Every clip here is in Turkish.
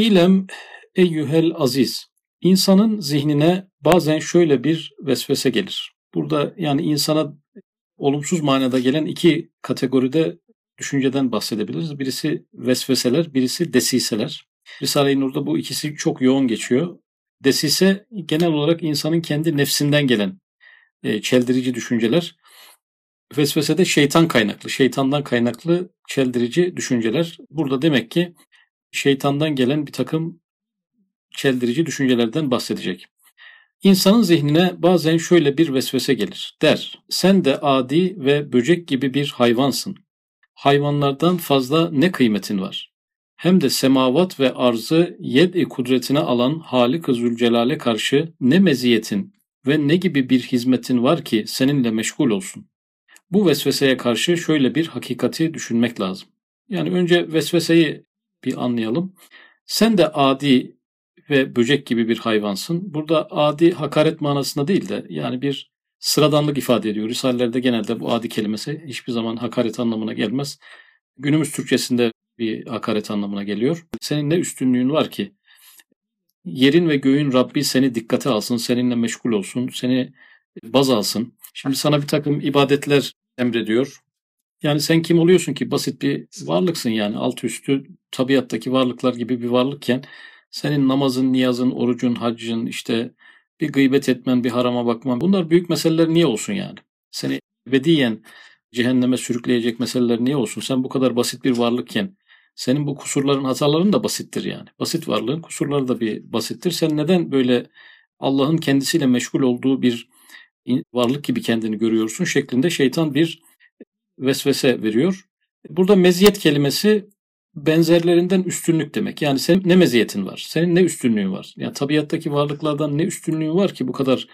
İlem eyyühel aziz. İnsanın zihnine bazen şöyle bir vesvese gelir. Burada yani insana olumsuz manada gelen iki kategoride düşünceden bahsedebiliriz. Birisi vesveseler, birisi desiseler. Risale-i Nur'da bu ikisi çok yoğun geçiyor. Desise genel olarak insanın kendi nefsinden gelen e, çeldirici düşünceler. Vesvese de şeytan kaynaklı, şeytandan kaynaklı çeldirici düşünceler. Burada demek ki şeytandan gelen bir takım çeldirici düşüncelerden bahsedecek. İnsanın zihnine bazen şöyle bir vesvese gelir. Der, sen de adi ve böcek gibi bir hayvansın. Hayvanlardan fazla ne kıymetin var? Hem de semavat ve arzı yed-i kudretine alan Halik-ı Zülcelal'e karşı ne meziyetin ve ne gibi bir hizmetin var ki seninle meşgul olsun? Bu vesveseye karşı şöyle bir hakikati düşünmek lazım. Yani önce vesveseyi bir anlayalım. Sen de adi ve böcek gibi bir hayvansın. Burada adi hakaret manasında değil de yani bir sıradanlık ifade ediyor. Risalelerde genelde bu adi kelimesi hiçbir zaman hakaret anlamına gelmez. Günümüz Türkçesinde bir hakaret anlamına geliyor. Senin ne üstünlüğün var ki? Yerin ve göğün Rabbi seni dikkate alsın, seninle meşgul olsun, seni baz alsın. Şimdi sana bir takım ibadetler emrediyor. Yani sen kim oluyorsun ki? Basit bir varlıksın yani. Alt üstü tabiattaki varlıklar gibi bir varlıkken senin namazın, niyazın, orucun, haccın, işte bir gıybet etmen, bir harama bakman bunlar büyük meseleler niye olsun yani? Seni ebediyen cehenneme sürükleyecek meseleler niye olsun? Sen bu kadar basit bir varlıkken senin bu kusurların, hataların da basittir yani. Basit varlığın kusurları da bir basittir. Sen neden böyle Allah'ın kendisiyle meşgul olduğu bir varlık gibi kendini görüyorsun şeklinde şeytan bir vesvese veriyor. Burada meziyet kelimesi benzerlerinden üstünlük demek. Yani senin ne meziyetin var? Senin ne üstünlüğün var? Yani tabiattaki varlıklardan ne üstünlüğün var ki bu kadar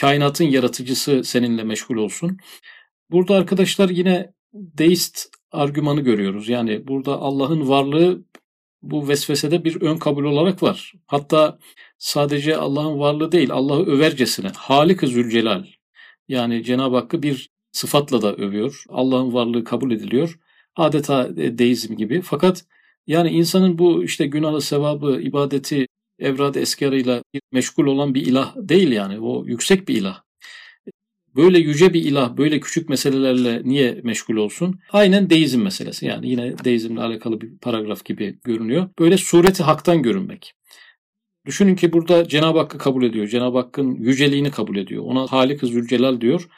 kainatın yaratıcısı seninle meşgul olsun? Burada arkadaşlar yine deist argümanı görüyoruz. Yani burada Allah'ın varlığı bu vesvesede bir ön kabul olarak var. Hatta sadece Allah'ın varlığı değil, Allah'ı övercesine, Halik-i Zülcelal yani Cenab-ı Hakk'ı bir sıfatla da övüyor. Allah'ın varlığı kabul ediliyor. Adeta deizm gibi. Fakat yani insanın bu işte günahı, sevabı, ibadeti, evrad-ı eskarıyla meşgul olan bir ilah değil yani. O yüksek bir ilah böyle yüce bir ilah böyle küçük meselelerle niye meşgul olsun? Aynen deizm meselesi. Yani yine deizmle alakalı bir paragraf gibi görünüyor. Böyle sureti haktan görünmek. Düşünün ki burada Cenab-ı Hakk'ı kabul ediyor. Cenab-ı Hakk'ın yüceliğini kabul ediyor. Ona Halik-i Zülcelal diyor.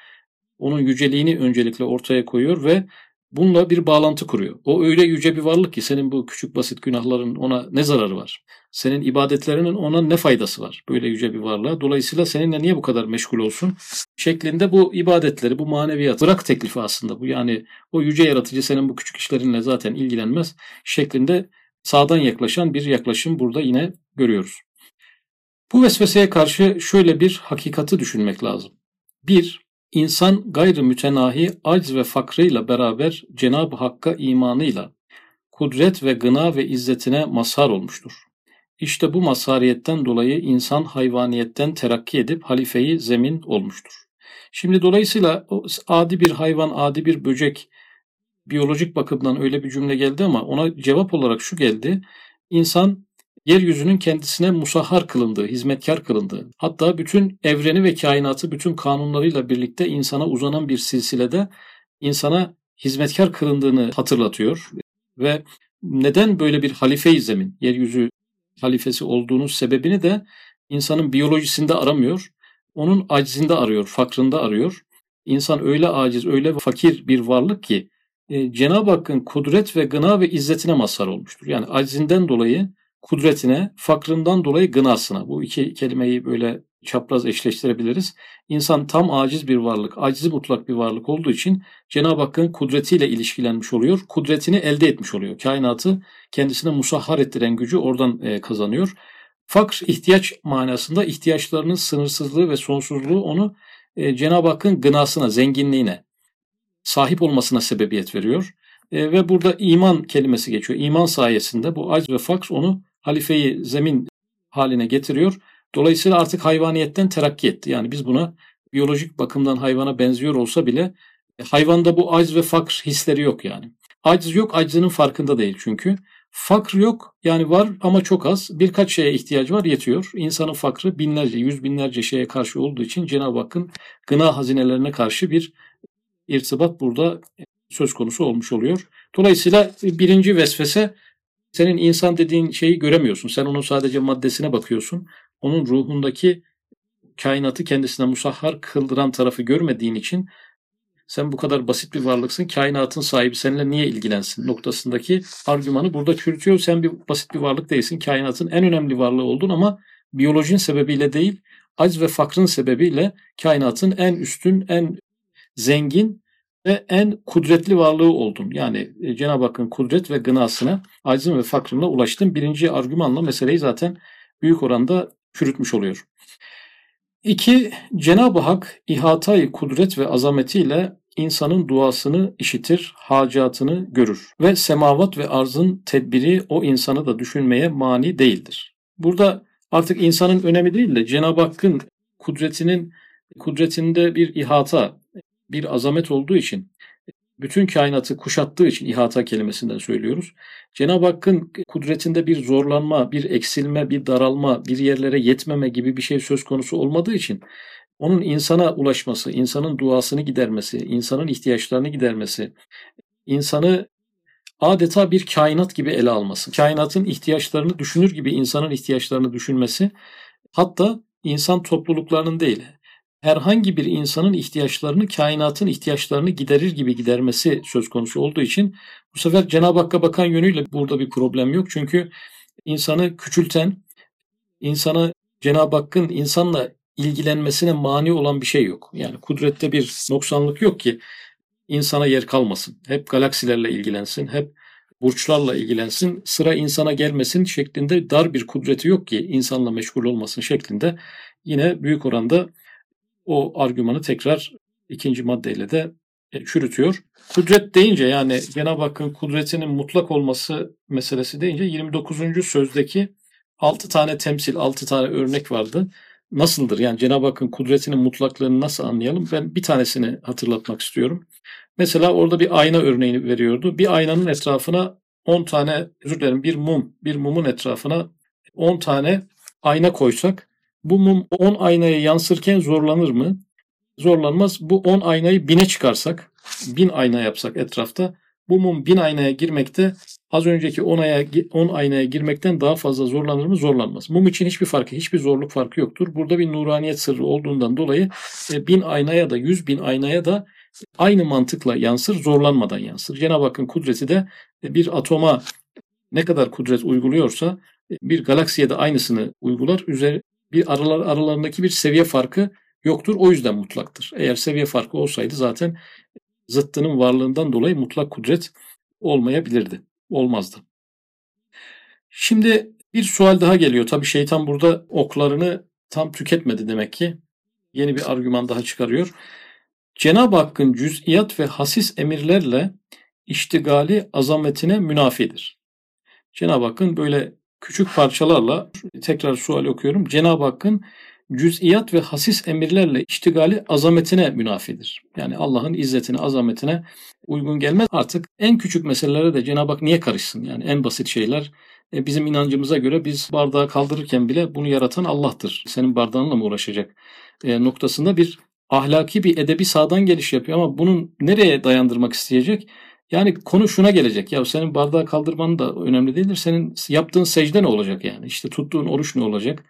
Onun yüceliğini öncelikle ortaya koyuyor ve bununla bir bağlantı kuruyor. O öyle yüce bir varlık ki senin bu küçük basit günahların ona ne zararı var? Senin ibadetlerinin ona ne faydası var? Böyle yüce bir varlığa. Dolayısıyla seninle niye bu kadar meşgul olsun? Şeklinde bu ibadetleri, bu maneviyat, bırak teklifi aslında bu. Yani o yüce yaratıcı senin bu küçük işlerinle zaten ilgilenmez şeklinde sağdan yaklaşan bir yaklaşım burada yine görüyoruz. Bu vesveseye karşı şöyle bir hakikati düşünmek lazım. Bir, İnsan gayrı mütenahi acz ve fakrıyla beraber Cenab-ı Hakk'a imanıyla kudret ve gına ve izzetine mazhar olmuştur. İşte bu mazhariyetten dolayı insan hayvaniyetten terakki edip halifeyi zemin olmuştur. Şimdi dolayısıyla adi bir hayvan, adi bir böcek biyolojik bakımdan öyle bir cümle geldi ama ona cevap olarak şu geldi. İnsan yeryüzünün kendisine musahhar kılındığı, hizmetkar kılındığı, hatta bütün evreni ve kainatı bütün kanunlarıyla birlikte insana uzanan bir silsilede insana hizmetkar kılındığını hatırlatıyor. Ve neden böyle bir halife-i zemin, yeryüzü halifesi olduğunun sebebini de insanın biyolojisinde aramıyor, onun acizinde arıyor, fakrında arıyor. İnsan öyle aciz, öyle fakir bir varlık ki e, Cenab-ı Hakk'ın kudret ve gına ve izzetine mazhar olmuştur. Yani acizinden dolayı kudretine, fakrından dolayı gınasına. Bu iki kelimeyi böyle çapraz eşleştirebiliriz. İnsan tam aciz bir varlık, acizi mutlak bir varlık olduğu için Cenab-ı Hakk'ın kudretiyle ilişkilenmiş oluyor. Kudretini elde etmiş oluyor. Kainatı kendisine musahhar ettiren gücü oradan e, kazanıyor. Fakr ihtiyaç manasında ihtiyaçlarının sınırsızlığı ve sonsuzluğu onu e, Cenab-ı Hakk'ın gınasına, zenginliğine, sahip olmasına sebebiyet veriyor. E, ve burada iman kelimesi geçiyor. İman sayesinde bu acz ve fakr onu halifeyi zemin haline getiriyor. Dolayısıyla artık hayvaniyetten terakki etti. Yani biz buna biyolojik bakımdan hayvana benziyor olsa bile e, hayvanda bu acz ve fakr hisleri yok yani. Aciz yok, aczinin farkında değil çünkü. Fakr yok yani var ama çok az. Birkaç şeye ihtiyacı var yetiyor. İnsanın fakrı binlerce, yüz binlerce şeye karşı olduğu için Cenab-ı Hakk'ın gına hazinelerine karşı bir irtibat burada söz konusu olmuş oluyor. Dolayısıyla birinci vesvese senin insan dediğin şeyi göremiyorsun. Sen onun sadece maddesine bakıyorsun. Onun ruhundaki kainatı kendisine musahhar kıldıran tarafı görmediğin için sen bu kadar basit bir varlıksın. Kainatın sahibi seninle niye ilgilensin noktasındaki argümanı burada çürütüyor. Sen bir basit bir varlık değilsin. Kainatın en önemli varlığı oldun ama biyolojin sebebiyle değil, acz ve fakrın sebebiyle kainatın en üstün, en zengin ve en kudretli varlığı oldun. Yani e, Cenab-ı Hakk'ın kudret ve gınasına aczın ve fakrınla ulaştın. Birinci argümanla meseleyi zaten büyük oranda çürütmüş oluyor. İki, Cenab-ı Hak ihatayı kudret ve azametiyle insanın duasını işitir, hacatını görür ve semavat ve arzın tedbiri o insanı da düşünmeye mani değildir. Burada artık insanın önemi değil de Cenab-ı Hakk'ın kudretinin kudretinde bir ihata, bir azamet olduğu için bütün kainatı kuşattığı için ihata kelimesinden söylüyoruz. Cenab-ı Hakk'ın kudretinde bir zorlanma, bir eksilme, bir daralma, bir yerlere yetmeme gibi bir şey söz konusu olmadığı için onun insana ulaşması, insanın duasını gidermesi, insanın ihtiyaçlarını gidermesi, insanı adeta bir kainat gibi ele alması, kainatın ihtiyaçlarını düşünür gibi insanın ihtiyaçlarını düşünmesi, hatta insan topluluklarının değil, herhangi bir insanın ihtiyaçlarını kainatın ihtiyaçlarını giderir gibi gidermesi söz konusu olduğu için bu sefer Cenab-ı Hakk'a bakan yönüyle burada bir problem yok. Çünkü insanı küçülten, insana Cenab-ı Hakk'ın insanla ilgilenmesine mani olan bir şey yok. Yani kudrette bir noksanlık yok ki insana yer kalmasın. Hep galaksilerle ilgilensin, hep burçlarla ilgilensin, sıra insana gelmesin şeklinde dar bir kudreti yok ki insanla meşgul olmasın şeklinde yine büyük oranda o argümanı tekrar ikinci maddeyle de e, çürütüyor. Kudret deyince yani Cenab-ı Hakk'ın kudretinin mutlak olması meselesi deyince 29. sözdeki 6 tane temsil, 6 tane örnek vardı. Nasıldır? Yani Cenab-ı Hakk'ın kudretinin mutlaklığını nasıl anlayalım? Ben bir tanesini hatırlatmak istiyorum. Mesela orada bir ayna örneğini veriyordu. Bir aynanın etrafına 10 tane, özür dilerim bir mum, bir mumun etrafına 10 tane ayna koysak bu mum 10 aynaya yansırken zorlanır mı? Zorlanmaz. Bu 10 aynayı bine çıkarsak, bin ayna yapsak etrafta bu mum bin aynaya girmekte az önceki 10 aya 10 aynaya girmekten daha fazla zorlanır mı? Zorlanmaz. Mum için hiçbir farkı, hiçbir zorluk farkı yoktur. Burada bir nuraniyet sırrı olduğundan dolayı e, bin aynaya da yüz bin aynaya da aynı mantıkla yansır, zorlanmadan yansır. Cenab-ı Hakk'ın kudreti de e, bir atoma ne kadar kudret uyguluyorsa e, bir galaksiye de aynısını uygular. Bir aralar, aralarındaki bir seviye farkı yoktur. O yüzden mutlaktır. Eğer seviye farkı olsaydı zaten zıttının varlığından dolayı mutlak kudret olmayabilirdi. Olmazdı. Şimdi bir sual daha geliyor. Tabi şeytan burada oklarını tam tüketmedi demek ki. Yeni bir argüman daha çıkarıyor. Cenab-ı Hakk'ın cüz'iyat ve hasis emirlerle iştigali azametine münafidir. Cenab-ı Hakk'ın böyle küçük parçalarla tekrar sual okuyorum. Cenab-ı Hakk'ın cüz'iyat ve hasis emirlerle iştigali azametine münafidir. Yani Allah'ın izzetine, azametine uygun gelmez. Artık en küçük meselelere de Cenab-ı Hak niye karışsın? Yani en basit şeyler e, bizim inancımıza göre biz bardağı kaldırırken bile bunu yaratan Allah'tır. Senin bardağınla mı uğraşacak? E, noktasında bir ahlaki bir edebi sağdan geliş yapıyor ama bunun nereye dayandırmak isteyecek? Yani konu şuna gelecek. Ya senin bardağı kaldırman da önemli değildir. Senin yaptığın secde ne olacak yani? İşte tuttuğun oruç ne olacak?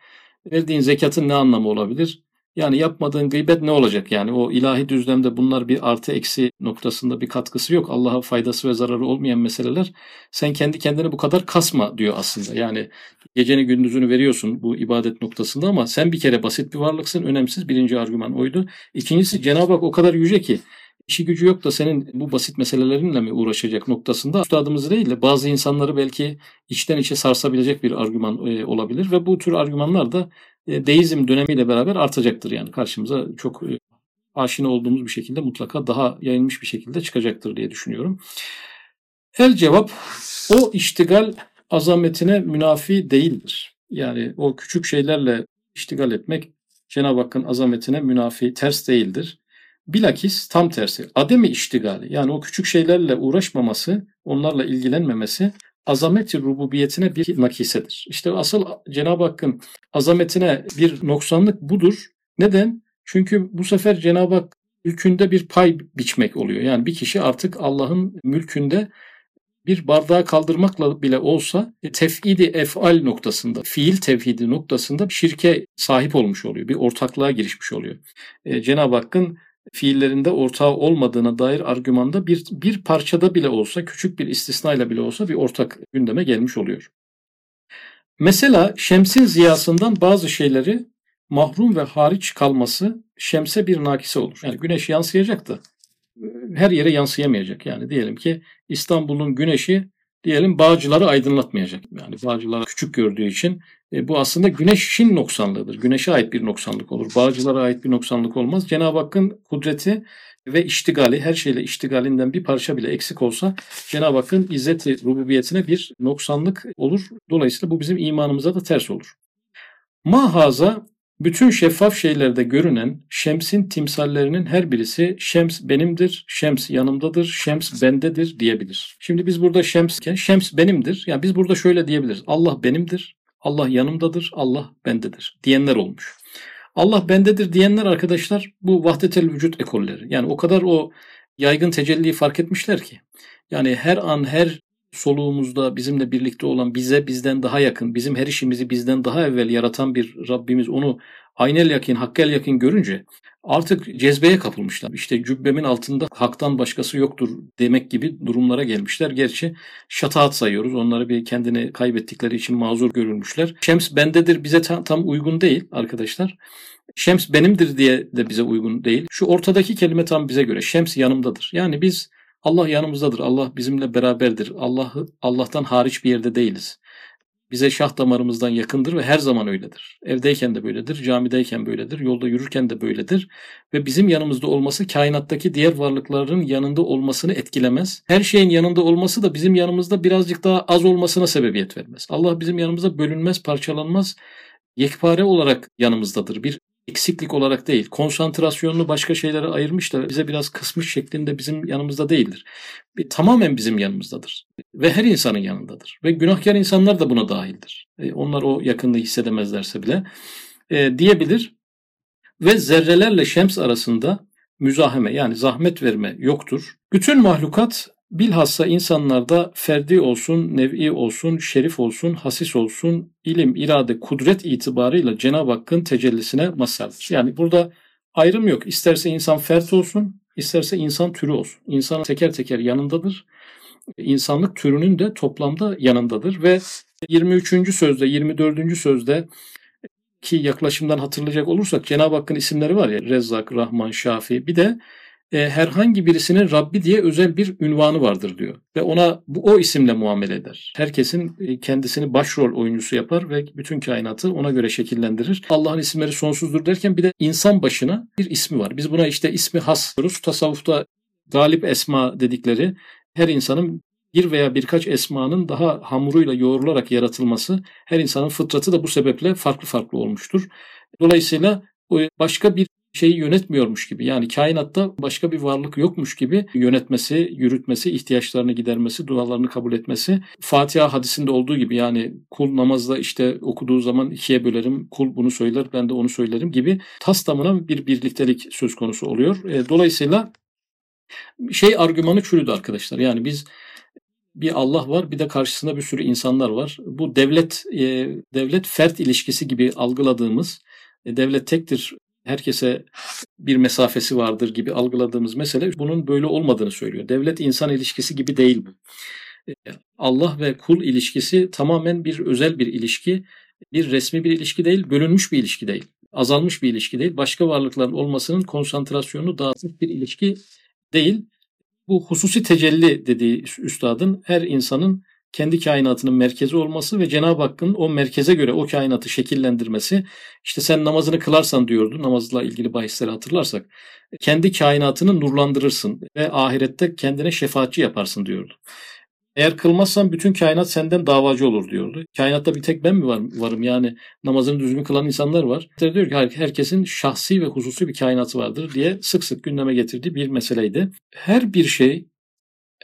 Verdiğin zekatın ne anlamı olabilir? Yani yapmadığın gıybet ne olacak? Yani o ilahi düzlemde bunlar bir artı eksi noktasında bir katkısı yok. Allah'a faydası ve zararı olmayan meseleler. Sen kendi kendine bu kadar kasma diyor aslında. Yani geceni gündüzünü veriyorsun bu ibadet noktasında ama sen bir kere basit bir varlıksın. Önemsiz birinci argüman oydu. İkincisi Cenab-ı Hak o kadar yüce ki işi gücü yok da senin bu basit meselelerinle mi uğraşacak noktasında üstadımız değil de bazı insanları belki içten içe sarsabilecek bir argüman e, olabilir ve bu tür argümanlar da e, deizm dönemiyle beraber artacaktır yani karşımıza çok e, aşina olduğumuz bir şekilde mutlaka daha yayılmış bir şekilde çıkacaktır diye düşünüyorum. El cevap o iştigal azametine münafi değildir. Yani o küçük şeylerle iştigal etmek Cenab-ı Hakk'ın azametine münafi, ters değildir. Bilakis tam tersi ademi iştigali yani o küçük şeylerle uğraşmaması, onlarla ilgilenmemesi azameti rububiyetine bir nakisedir. İşte asıl Cenab-ı Hakk'ın azametine bir noksanlık budur. Neden? Çünkü bu sefer Cenab-ı Hak mülkünde bir pay biçmek oluyor. Yani bir kişi artık Allah'ın mülkünde bir bardağı kaldırmakla bile olsa e, tef'idi efal noktasında, fiil tevhidi noktasında şirke sahip olmuş oluyor. Bir ortaklığa girişmiş oluyor. E, Cenab-ı Hakk'ın fiillerinde ortağı olmadığına dair argümanda bir, bir parçada bile olsa, küçük bir istisnayla bile olsa bir ortak gündeme gelmiş oluyor. Mesela şemsin ziyasından bazı şeyleri mahrum ve hariç kalması şemse bir nakise olur. Yani güneş yansıyacak da her yere yansıyamayacak. Yani diyelim ki İstanbul'un güneşi diyelim bağcıları aydınlatmayacak. Yani bağcıları küçük gördüğü için e, bu aslında güneşin noksanlığıdır. Güneşe ait bir noksanlık olur. Bağcılara ait bir noksanlık olmaz. Cenab-ı Hakk'ın kudreti ve iştigali her şeyle iştigalinden bir parça bile eksik olsa Cenab-ı Hakk'ın izzeti rububiyetine bir noksanlık olur. Dolayısıyla bu bizim imanımıza da ters olur. Mahaza bütün şeffaf şeylerde görünen şemsin timsallerinin her birisi şems benimdir, şems yanımdadır, şems bendedir diyebilir. Şimdi biz burada şemsken şems benimdir. Yani biz burada şöyle diyebiliriz. Allah benimdir, Allah yanımdadır, Allah bendedir diyenler olmuş. Allah bendedir diyenler arkadaşlar bu vahdetel vücut ekolleri. Yani o kadar o yaygın tecelliyi fark etmişler ki. Yani her an her soluğumuzda bizimle birlikte olan bize bizden daha yakın, bizim her işimizi bizden daha evvel yaratan bir Rabbimiz onu aynel yakin, hakkel yakin görünce artık cezbeye kapılmışlar. İşte cübbemin altında haktan başkası yoktur demek gibi durumlara gelmişler. Gerçi şataat sayıyoruz. Onları bir kendini kaybettikleri için mazur görülmüşler. Şems bendedir bize tam, tam uygun değil arkadaşlar. Şems benimdir diye de bize uygun değil. Şu ortadaki kelime tam bize göre. Şems yanımdadır. Yani biz Allah yanımızdadır. Allah bizimle beraberdir. Allah Allah'tan hariç bir yerde değiliz. Bize şah damarımızdan yakındır ve her zaman öyledir. Evdeyken de böyledir, camideyken böyledir, yolda yürürken de böyledir. Ve bizim yanımızda olması kainattaki diğer varlıkların yanında olmasını etkilemez. Her şeyin yanında olması da bizim yanımızda birazcık daha az olmasına sebebiyet vermez. Allah bizim yanımızda bölünmez, parçalanmaz, yekpare olarak yanımızdadır. Bir eksiklik olarak değil, konsantrasyonunu başka şeylere ayırmış da bize biraz kısmış şeklinde bizim yanımızda değildir. Bir, tamamen bizim yanımızdadır ve her insanın yanındadır. Ve günahkar insanlar da buna dahildir. E, onlar o yakınlığı hissedemezlerse bile e, diyebilir. Ve zerrelerle şems arasında müzaheme yani zahmet verme yoktur. Bütün mahlukat Bilhassa insanlarda ferdi olsun, nev'i olsun, şerif olsun, hasis olsun, ilim, irade, kudret itibarıyla Cenab-ı Hakk'ın tecellisine mazhardır. Yani burada ayrım yok. İsterse insan fert olsun, isterse insan türü olsun. İnsan teker teker yanındadır. İnsanlık türünün de toplamda yanındadır ve 23. sözde, 24. sözde ki yaklaşımdan hatırlayacak olursak Cenab-ı Hakk'ın isimleri var ya Rezzak, Rahman, Şafi bir de e, herhangi birisinin Rabbi diye özel bir ünvanı vardır diyor. Ve ona bu o isimle muamele eder. Herkesin e, kendisini başrol oyuncusu yapar ve bütün kainatı ona göre şekillendirir. Allah'ın isimleri sonsuzdur derken bir de insan başına bir ismi var. Biz buna işte ismi has diyoruz. Tasavvufta galip esma dedikleri her insanın bir veya birkaç esmanın daha hamuruyla yoğrularak yaratılması her insanın fıtratı da bu sebeple farklı farklı olmuştur. Dolayısıyla başka bir şeyi yönetmiyormuş gibi yani kainatta başka bir varlık yokmuş gibi yönetmesi, yürütmesi, ihtiyaçlarını gidermesi, dualarını kabul etmesi. Fatiha hadisinde olduğu gibi yani kul namazda işte okuduğu zaman ikiye bölerim, kul bunu söyler ben de onu söylerim gibi tas tamına bir birliktelik söz konusu oluyor. E, dolayısıyla şey argümanı çürüdü arkadaşlar. Yani biz bir Allah var bir de karşısında bir sürü insanlar var. Bu devlet e, devlet fert ilişkisi gibi algıladığımız e, devlet tektir herkese bir mesafesi vardır gibi algıladığımız mesele bunun böyle olmadığını söylüyor. Devlet insan ilişkisi gibi değil bu. E, Allah ve kul ilişkisi tamamen bir özel bir ilişki, bir resmi bir ilişki değil, bölünmüş bir ilişki değil, azalmış bir ilişki değil, başka varlıkların olmasının konsantrasyonunu dağıtmış bir ilişki değil. Bu hususi tecelli dediği üstadın her insanın kendi kainatının merkezi olması ve Cenab-ı Hakk'ın o merkeze göre o kainatı şekillendirmesi. İşte sen namazını kılarsan diyordu namazla ilgili bahisleri hatırlarsak. Kendi kainatını nurlandırırsın ve ahirette kendine şefaatçi yaparsın diyordu. Eğer kılmazsan bütün kainat senden davacı olur diyordu. Kainatta bir tek ben mi var, varım? Yani namazını düzgün kılan insanlar var. Diyor ki herkesin şahsi ve hususi bir kainatı vardır diye sık sık gündeme getirdiği bir meseleydi. Her bir şey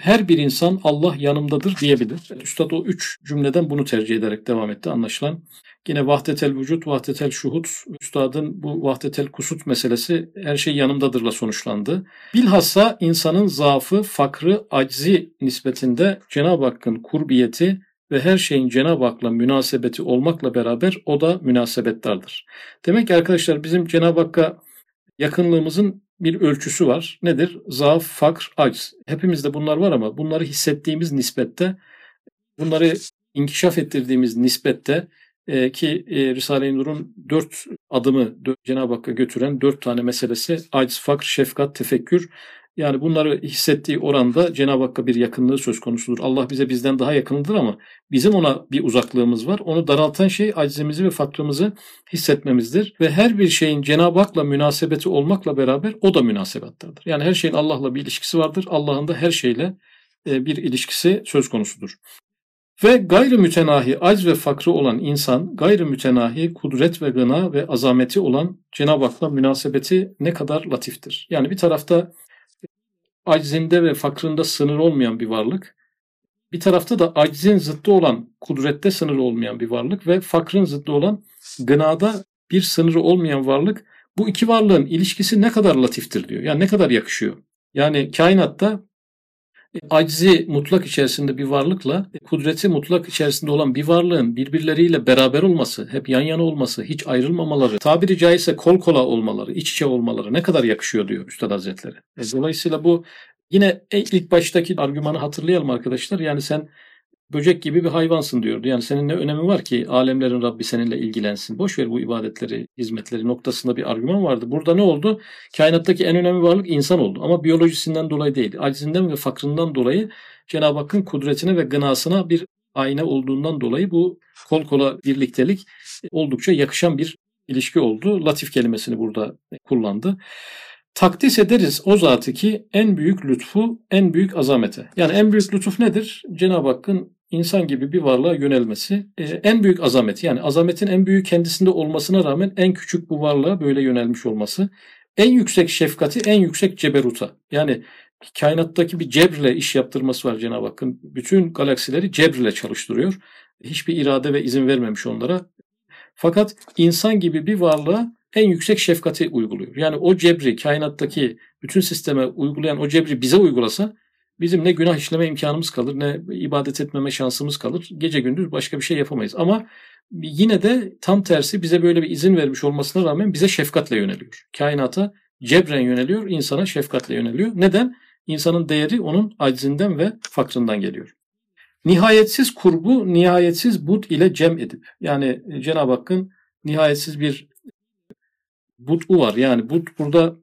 her bir insan Allah yanımdadır diyebilir. Üstad o üç cümleden bunu tercih ederek devam etti anlaşılan. Yine vahdetel vücut, vahdetel şuhut, üstadın bu vahdetel kusut meselesi her şey yanımdadırla sonuçlandı. Bilhassa insanın zaafı, fakrı, aczi nispetinde Cenab-ı Hakk'ın kurbiyeti ve her şeyin Cenab-ı Hak'la münasebeti olmakla beraber o da münasebettardır. Demek ki arkadaşlar bizim Cenab-ı Hakk'a yakınlığımızın bir ölçüsü var. Nedir? Zaaf, fakr, acz. Hepimizde bunlar var ama bunları hissettiğimiz nispette, bunları inkişaf ettirdiğimiz nispette e, ki e, Risale-i Nur'un dört adımı Cenab-ı Hakk'a götüren dört tane meselesi acz, fakr, şefkat, tefekkür. Yani bunları hissettiği oranda Cenab-ı Hakk'a bir yakınlığı söz konusudur. Allah bize bizden daha yakındır ama bizim ona bir uzaklığımız var. Onu daraltan şey aczimizi ve fakrımızı hissetmemizdir. Ve her bir şeyin Cenab-ı Hak'la münasebeti olmakla beraber o da münasebattadır. Yani her şeyin Allah'la bir ilişkisi vardır. Allah'ın da her şeyle e, bir ilişkisi söz konusudur. Ve gayrı mütenahi acz ve fakrı olan insan, gayrı mütenahi kudret ve gına ve azameti olan Cenab-ı Hak'la münasebeti ne kadar latiftir. Yani bir tarafta aczinde ve fakrında sınır olmayan bir varlık, bir tarafta da aczin zıttı olan kudrette sınır olmayan bir varlık ve fakrın zıttı olan gınada bir sınırı olmayan varlık. Bu iki varlığın ilişkisi ne kadar latiftir diyor. Yani ne kadar yakışıyor. Yani kainatta aczi mutlak içerisinde bir varlıkla kudreti mutlak içerisinde olan bir varlığın birbirleriyle beraber olması, hep yan yana olması, hiç ayrılmamaları, tabiri caizse kol kola olmaları, iç içe olmaları ne kadar yakışıyor diyor Üstad Hazretleri. E, dolayısıyla bu yine ilk baştaki argümanı hatırlayalım arkadaşlar. Yani sen böcek gibi bir hayvansın diyordu. Yani senin ne önemi var ki alemlerin Rabbi seninle ilgilensin. Boş ver bu ibadetleri, hizmetleri noktasında bir argüman vardı. Burada ne oldu? Kainattaki en önemli varlık insan oldu. Ama biyolojisinden dolayı değil. Acizinden ve fakrından dolayı Cenab-ı Hakk'ın kudretine ve gınasına bir ayna olduğundan dolayı bu kol kola birliktelik oldukça yakışan bir ilişki oldu. Latif kelimesini burada kullandı. Takdis ederiz o zatı ki en büyük lütfu, en büyük azamete. Yani en büyük lütuf nedir? Cenab-ı Hakk'ın insan gibi bir varlığa yönelmesi. Ee, en büyük azameti yani azametin en büyük kendisinde olmasına rağmen en küçük bu varlığa böyle yönelmiş olması. En yüksek şefkati, en yüksek ceberuta. Yani kainattaki bir cebrle iş yaptırması var Cenab-ı Hakk'ın. Bütün galaksileri cebrle çalıştırıyor. Hiçbir irade ve izin vermemiş onlara. Fakat insan gibi bir varlığa en yüksek şefkati uyguluyor. Yani o cebri kainattaki bütün sisteme uygulayan o cebri bize uygulasa bizim ne günah işleme imkanımız kalır ne ibadet etmeme şansımız kalır. Gece gündüz başka bir şey yapamayız. Ama yine de tam tersi bize böyle bir izin vermiş olmasına rağmen bize şefkatle yöneliyor. Kainata cebren yöneliyor, insana şefkatle yöneliyor. Neden? İnsanın değeri onun acizinden ve fakrından geliyor. Nihayetsiz kurbu, nihayetsiz bud ile cem edip. Yani Cenab-ı Hakk'ın nihayetsiz bir bud'u var. Yani bud burada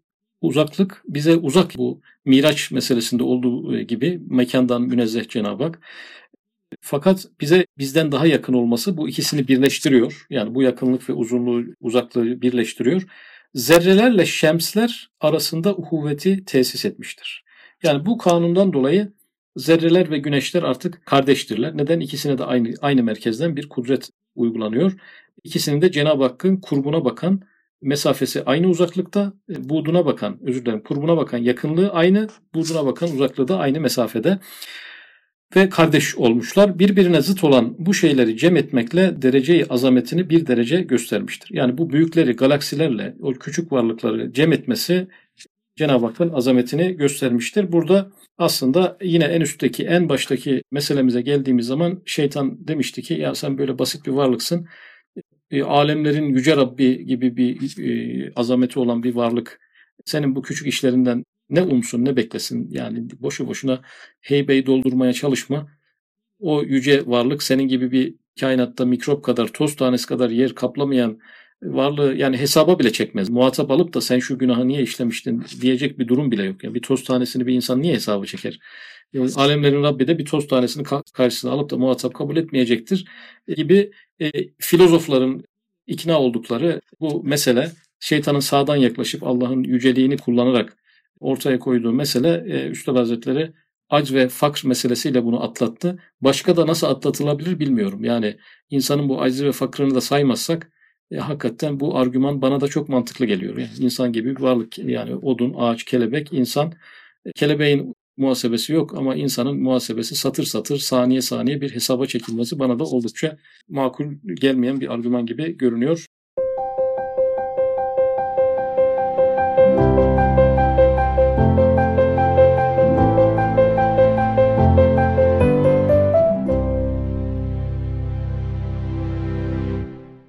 uzaklık bize uzak bu Miraç meselesinde olduğu gibi mekandan münezzeh Cenab-ı Hak. Fakat bize bizden daha yakın olması bu ikisini birleştiriyor. Yani bu yakınlık ve uzunluğu, uzaklığı birleştiriyor. Zerrelerle şemsler arasında uhuvveti tesis etmiştir. Yani bu kanundan dolayı zerreler ve güneşler artık kardeştirler. Neden? İkisine de aynı aynı merkezden bir kudret uygulanıyor. İkisinin de Cenab-ı Hakk'ın kurbuna bakan mesafesi aynı uzaklıkta. E, buğduna bakan, özür dilerim, kurbuna bakan yakınlığı aynı, buğduna bakan uzaklığı da aynı mesafede. Ve kardeş olmuşlar. Birbirine zıt olan bu şeyleri cem etmekle dereceyi azametini bir derece göstermiştir. Yani bu büyükleri galaksilerle o küçük varlıkları cem etmesi Cenab-ı Hakk'ın azametini göstermiştir. Burada aslında yine en üstteki, en baştaki meselemize geldiğimiz zaman şeytan demişti ki ya sen böyle basit bir varlıksın e, alemlerin yüce Rabbi gibi bir e, azameti olan bir varlık senin bu küçük işlerinden ne umsun ne beklesin yani boşu boşuna heybeyi doldurmaya çalışma. O yüce varlık senin gibi bir kainatta mikrop kadar toz tanesi kadar yer kaplamayan varlığı yani hesaba bile çekmez. Muhatap alıp da sen şu günahı niye işlemiştin diyecek bir durum bile yok. Yani bir toz tanesini bir insan niye hesaba çeker? Alemlerin Rabbi de bir toz tanesini karşısına alıp da muhatap kabul etmeyecektir gibi e, filozofların ikna oldukları bu mesele şeytanın sağdan yaklaşıp Allah'ın yüceliğini kullanarak ortaya koyduğu mesele e, Üstad Hazretleri ac ve fakr meselesiyle bunu atlattı. Başka da nasıl atlatılabilir bilmiyorum. Yani insanın bu aczi ve fakrını da saymazsak e, hakikaten bu argüman bana da çok mantıklı geliyor. Yani insan gibi bir varlık yani odun, ağaç, kelebek, insan. E, kelebeğin muhasebesi yok ama insanın muhasebesi satır satır saniye saniye bir hesaba çekilmesi bana da oldukça makul gelmeyen bir argüman gibi görünüyor.